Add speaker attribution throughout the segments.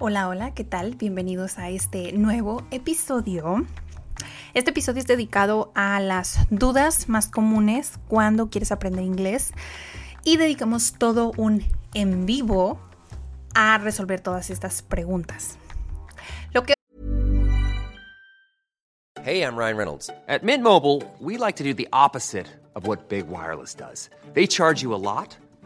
Speaker 1: Hola, hola, ¿qué tal? Bienvenidos a este nuevo episodio. Este episodio es dedicado a las dudas más comunes cuando quieres aprender inglés y dedicamos todo un en vivo a resolver todas estas preguntas. Lo que
Speaker 2: Hey, I'm Ryan Reynolds. At Mint Mobile, we like to do the opposite of what Big Wireless does. They charge you a lot,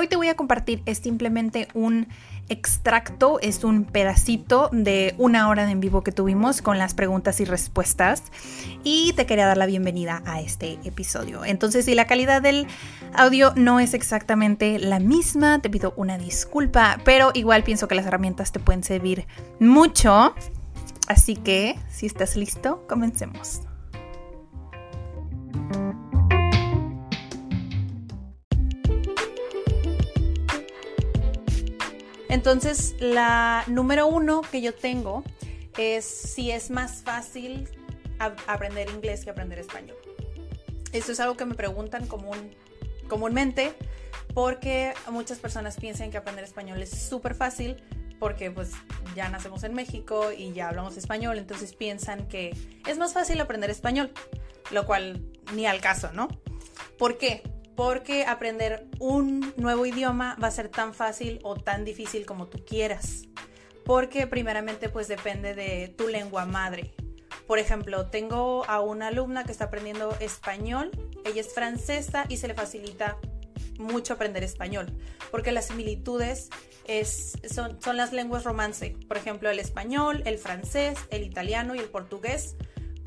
Speaker 1: hoy te voy a compartir es simplemente un extracto, es un pedacito de una hora de en vivo que tuvimos con las preguntas y respuestas y te quería dar la bienvenida a este episodio. Entonces, si la calidad del audio no es exactamente la misma, te pido una disculpa, pero igual pienso que las herramientas te pueden servir mucho. Así que, si estás listo, comencemos. Entonces, la número uno que yo tengo es si es más fácil aprender inglés que aprender español. Esto es algo que me preguntan común, comúnmente porque muchas personas piensan que aprender español es súper fácil porque pues ya nacemos en México y ya hablamos español, entonces piensan que es más fácil aprender español, lo cual ni al caso, ¿no? ¿Por qué? Porque aprender un nuevo idioma va a ser tan fácil o tan difícil como tú quieras. Porque primeramente pues depende de tu lengua madre. Por ejemplo, tengo a una alumna que está aprendiendo español, ella es francesa y se le facilita mucho aprender español, porque las similitudes son, las lenguas romance. Por ejemplo, el español, el francés, el italiano y el portugués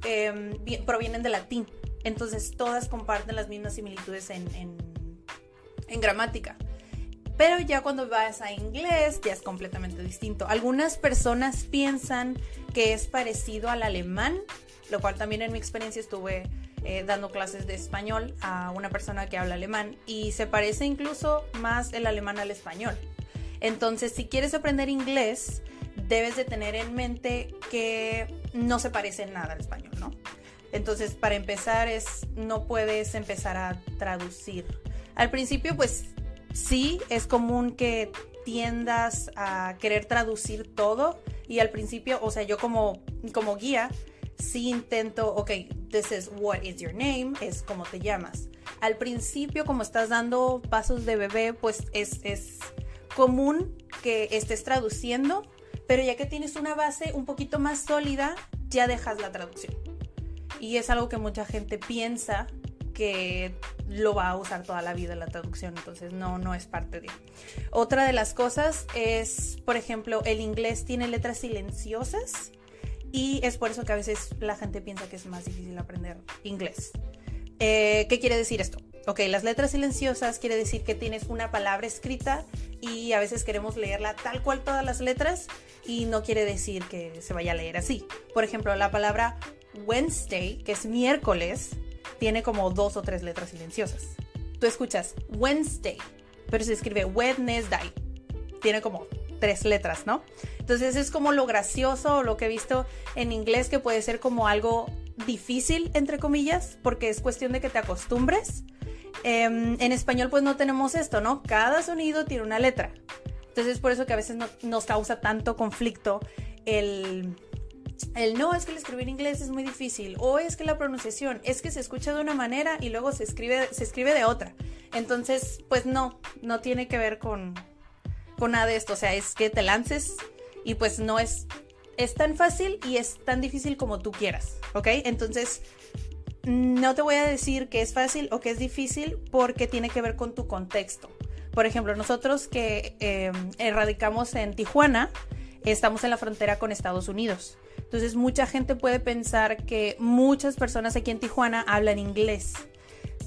Speaker 1: em, provienen de latín. Entonces todas comparten las mismas similitudes en, gramática. Pero ya cuando vas a inglés ya es completamente distinto. Algunas personas piensan que es parecido al alemán, lo cual también en mi experiencia estuve eh, dando clases de español a una persona que habla alemán y se parece incluso más el alemán al español. Entonces, si quieres aprender inglés, debes de tener en mente que no se parece nada al español, ¿no? Entonces, para empezar, es no puedes empezar a traducir. Al principio, pues sí, es común que tiendas a querer traducir todo y al principio, o sea, yo como, como guía, sí intento, ok, this is what is your name, es como te llamas. Al principio, como estás dando pasos de bebé, pues es, es común que estés traduciendo, pero ya que tienes una base un poquito más sólida, ya dejas la traducción y es algo que mucha gente piensa que lo va a usar toda la vida la traducción, entonces no, no es parte de. Otra de las cosas es, por ejemplo, el inglés tiene letras silenciosas y es por eso que a veces la gente piensa que es más difícil aprender inglés. Eh, ¿Qué quiere decir esto? Ok, las letras silenciosas quiere decir que tienes una palabra escrita y a veces queremos leerla tal cual todas las letras y no quiere decir que se vaya a leer así. Por ejemplo, la palabra Wednesday, que es miércoles, tiene como dos o tres letras silenciosas. Tú escuchas Wednesday, pero se escribe Wednesday. Tiene como tres letras, ¿no? Entonces es como lo gracioso, lo que he visto en inglés, que puede ser como algo difícil, entre comillas, porque es cuestión de que te acostumbres. Em, en español pues no tenemos esto, ¿no? Cada sonido tiene una letra. Entonces es por eso que a veces nos causa tanto conflicto el el no es que el escribir inglés es muy difícil o es que la pronunciación es que se escucha de una manera y luego se escribe, se escribe de otra. Entonces, pues no, no tiene que ver con, con nada de esto. O sea, es que te lances y pues no es, es tan fácil y es tan difícil como tú quieras, ¿ok? Entonces, no te voy a decir que es fácil o que es difícil porque tiene que ver con tu contexto. Por ejemplo, nosotros que eh, radicamos en Tijuana, estamos en la frontera con Estados Unidos. Entonces mucha gente puede pensar que muchas personas aquí en Tijuana hablan inglés.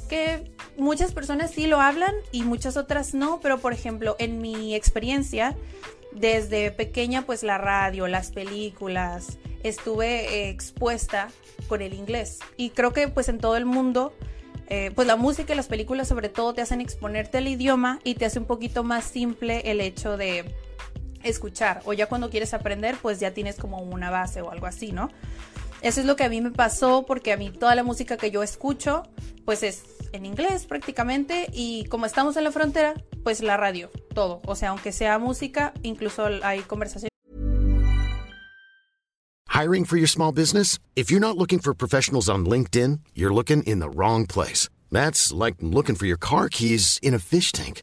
Speaker 1: Que muchas personas sí lo hablan y muchas otras no, pero por ejemplo en mi experiencia, desde pequeña pues la radio, las películas, estuve eh, expuesta con el inglés. Y creo que pues en todo el mundo, eh, pues la música y las películas sobre todo te hacen exponerte al idioma y te hace un poquito más simple el hecho de escuchar. O ya cuando quieres aprender, pues ya tienes como una base o algo así, ¿no? Eso es lo que a mí me pasó porque a mí toda la música que yo escucho, pues es en inglés prácticamente y como estamos en la frontera, pues la radio, todo. O sea, aunque sea música, incluso hay conversaciones.
Speaker 3: Hiring for your small business? If you're not looking for professionals on LinkedIn, you're looking in the wrong place. That's like looking for your car keys in a fish tank.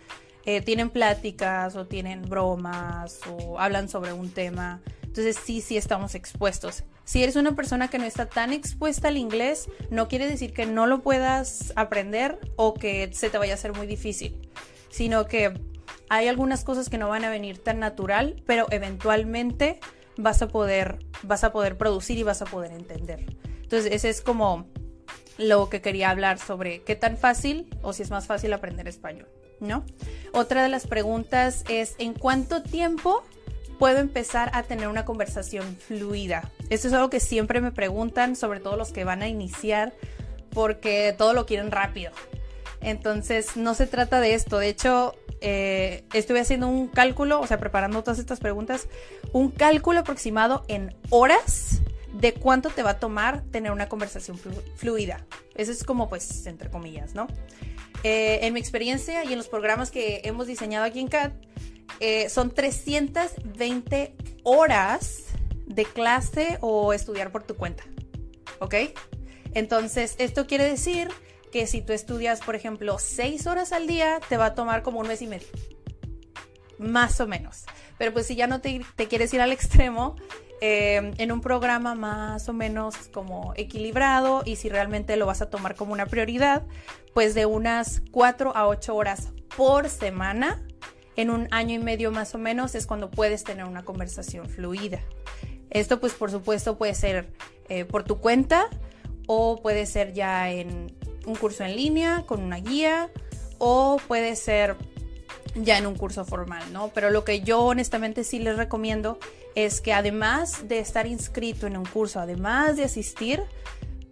Speaker 1: eh, tienen pláticas o tienen bromas o hablan sobre un tema. Entonces sí, sí estamos expuestos. Si eres una persona que no está tan expuesta al inglés, no quiere decir que no lo puedas aprender o que se te vaya a hacer muy difícil, sino que hay algunas cosas que no van a venir tan natural, pero eventualmente vas a poder, vas a poder producir y vas a poder entender. Entonces ese es como lo que quería hablar sobre qué tan fácil o si es más fácil aprender español, ¿no? Otra de las preguntas es ¿en cuánto tiempo puedo empezar a tener una conversación fluida? Esto es algo que siempre me preguntan, sobre todo los que van a iniciar, porque todo lo quieren rápido. Entonces, no se trata de esto. De hecho, eh, estuve haciendo un cálculo, o sea, preparando todas estas preguntas, un cálculo aproximado en horas de cuánto te va a tomar tener una conversación fluida. Eso es como, pues, entre comillas, ¿no? Eh, en mi experiencia y en los programas que hemos diseñado aquí en CAD, eh, son 320 horas de clase o estudiar por tu cuenta. ¿Ok? Entonces, esto quiere decir que si tú estudias, por ejemplo, 6 horas al día, te va a tomar como un mes y medio. Más o menos. Pero pues si ya no te, quieres ir al extremo, eh, en un programa más o menos como equilibrado y si realmente lo vas a tomar como una prioridad, pues de unas 4 a 8 horas por semana, en un año y medio más o menos, es cuando puedes tener una conversación fluida. Esto pues por supuesto puede ser eh, por tu cuenta o puede ser ya en un curso en línea con una guía o puede ser ya en un curso formal, ¿no? Pero lo que yo honestamente sí les recomiendo es que además de estar inscrito en un curso, además de asistir,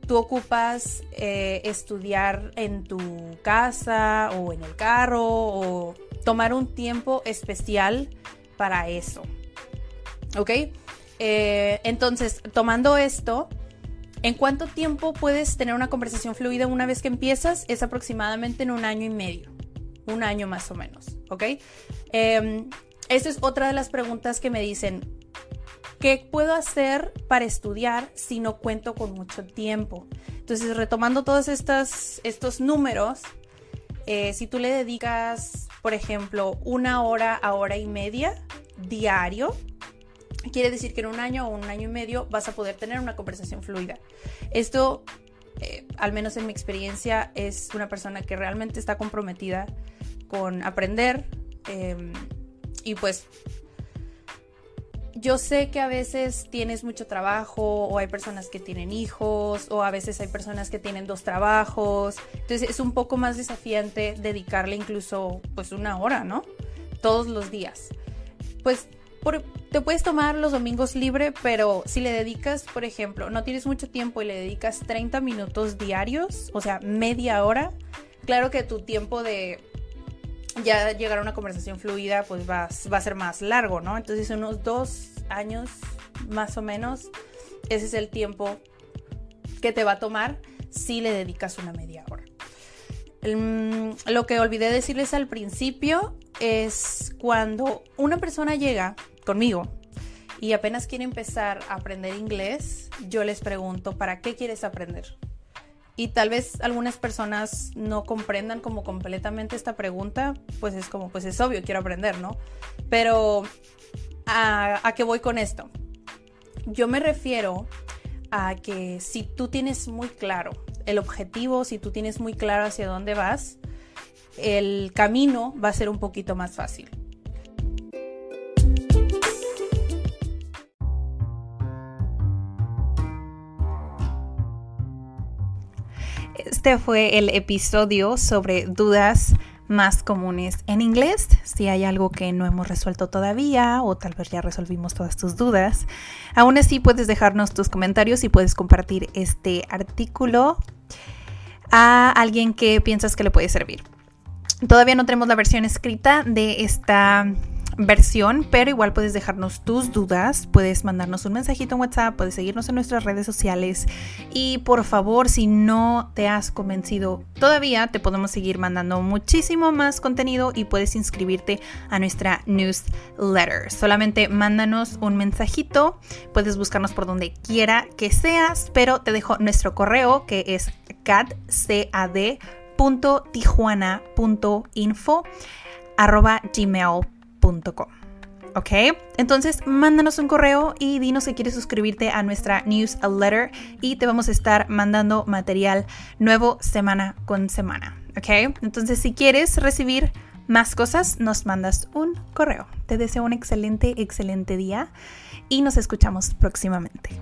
Speaker 1: tú ocupas eh, estudiar en tu casa o en el carro o tomar un tiempo especial para eso. ¿Ok? Eh, entonces, tomando esto, ¿en cuánto tiempo puedes tener una conversación fluida una vez que empiezas? Es aproximadamente en un año y medio. Un año más o menos. ¿Ok? Eh, es otra de las preguntas que me dicen. ¿Qué puedo hacer para estudiar si no cuento con mucho tiempo? Entonces, retomando todos estos, estos números, eh, si tú le dedicas, por ejemplo, una hora a hora y media diario, quiere decir que en un año o un año y medio vas a poder tener una conversación fluida. Esto, eh, al menos en mi experiencia, es una persona que realmente está comprometida con aprender em, y pues yo sé que a veces tienes mucho trabajo o hay personas que tienen hijos o a veces hay personas que tienen dos trabajos. Entonces es un poco más desafiante dedicarle incluso pues una hora, ¿no? Todos los días. Pues te puedes tomar los domingos libre, pero si le dedicas, por ejemplo, no tienes mucho tiempo y le dedicas 30 minutos diarios, o sea, media hora, claro que tu tiempo de ya llegar a una conversación fluida pues va, va a ser más largo, ¿no? Entonces unos dos años más o menos, ese es el tiempo que te va a tomar si le dedicas una media hora. Mm, lo que olvidé decirles al principio es cuando una persona llega conmigo y apenas quiere empezar a aprender inglés, yo les pregunto, ¿para qué quieres aprender? Y tal vez algunas personas no comprendan como completamente esta pregunta, pues es como, pues es obvio, quiero aprender, ¿no? Pero, ¿a, a qué voy con esto? Yo me refiero a que si tú tienes muy claro el objetivo, si tú tienes muy claro hacia dónde vas, el camino va a ser un poquito más fácil. Este fue el episodio sobre dudas más comunes en inglés. Si hay algo que no hemos resuelto todavía o tal vez ya resolvimos todas tus dudas, aún así puedes dejarnos tus comentarios y puedes compartir este artículo a alguien que piensas que le puede servir. Todavía no tenemos la versión escrita de esta versión, pero igual puedes dejarnos tus dudas, puedes mandarnos un mensajito en WhatsApp, puedes seguirnos en nuestras redes sociales y por favor, si no te has convencido todavía, te podemos seguir mandando muchísimo más contenido y puedes inscribirte a nuestra newsletter. Solamente mándanos un mensajito, puedes buscarnos por donde quiera que seas, pero te dejo nuestro correo que es cadcad.tijuana.info arroba gmail.com ¿Ok? Entonces, mándanos un correo y dinos si quieres suscribirte a nuestra newsletter y te vamos a estar mandando material nuevo semana con semana. ¿Ok? Entonces, si quieres recibir más cosas, nos mandas un correo. Te deseo un excelente, excelente día y nos escuchamos próximamente.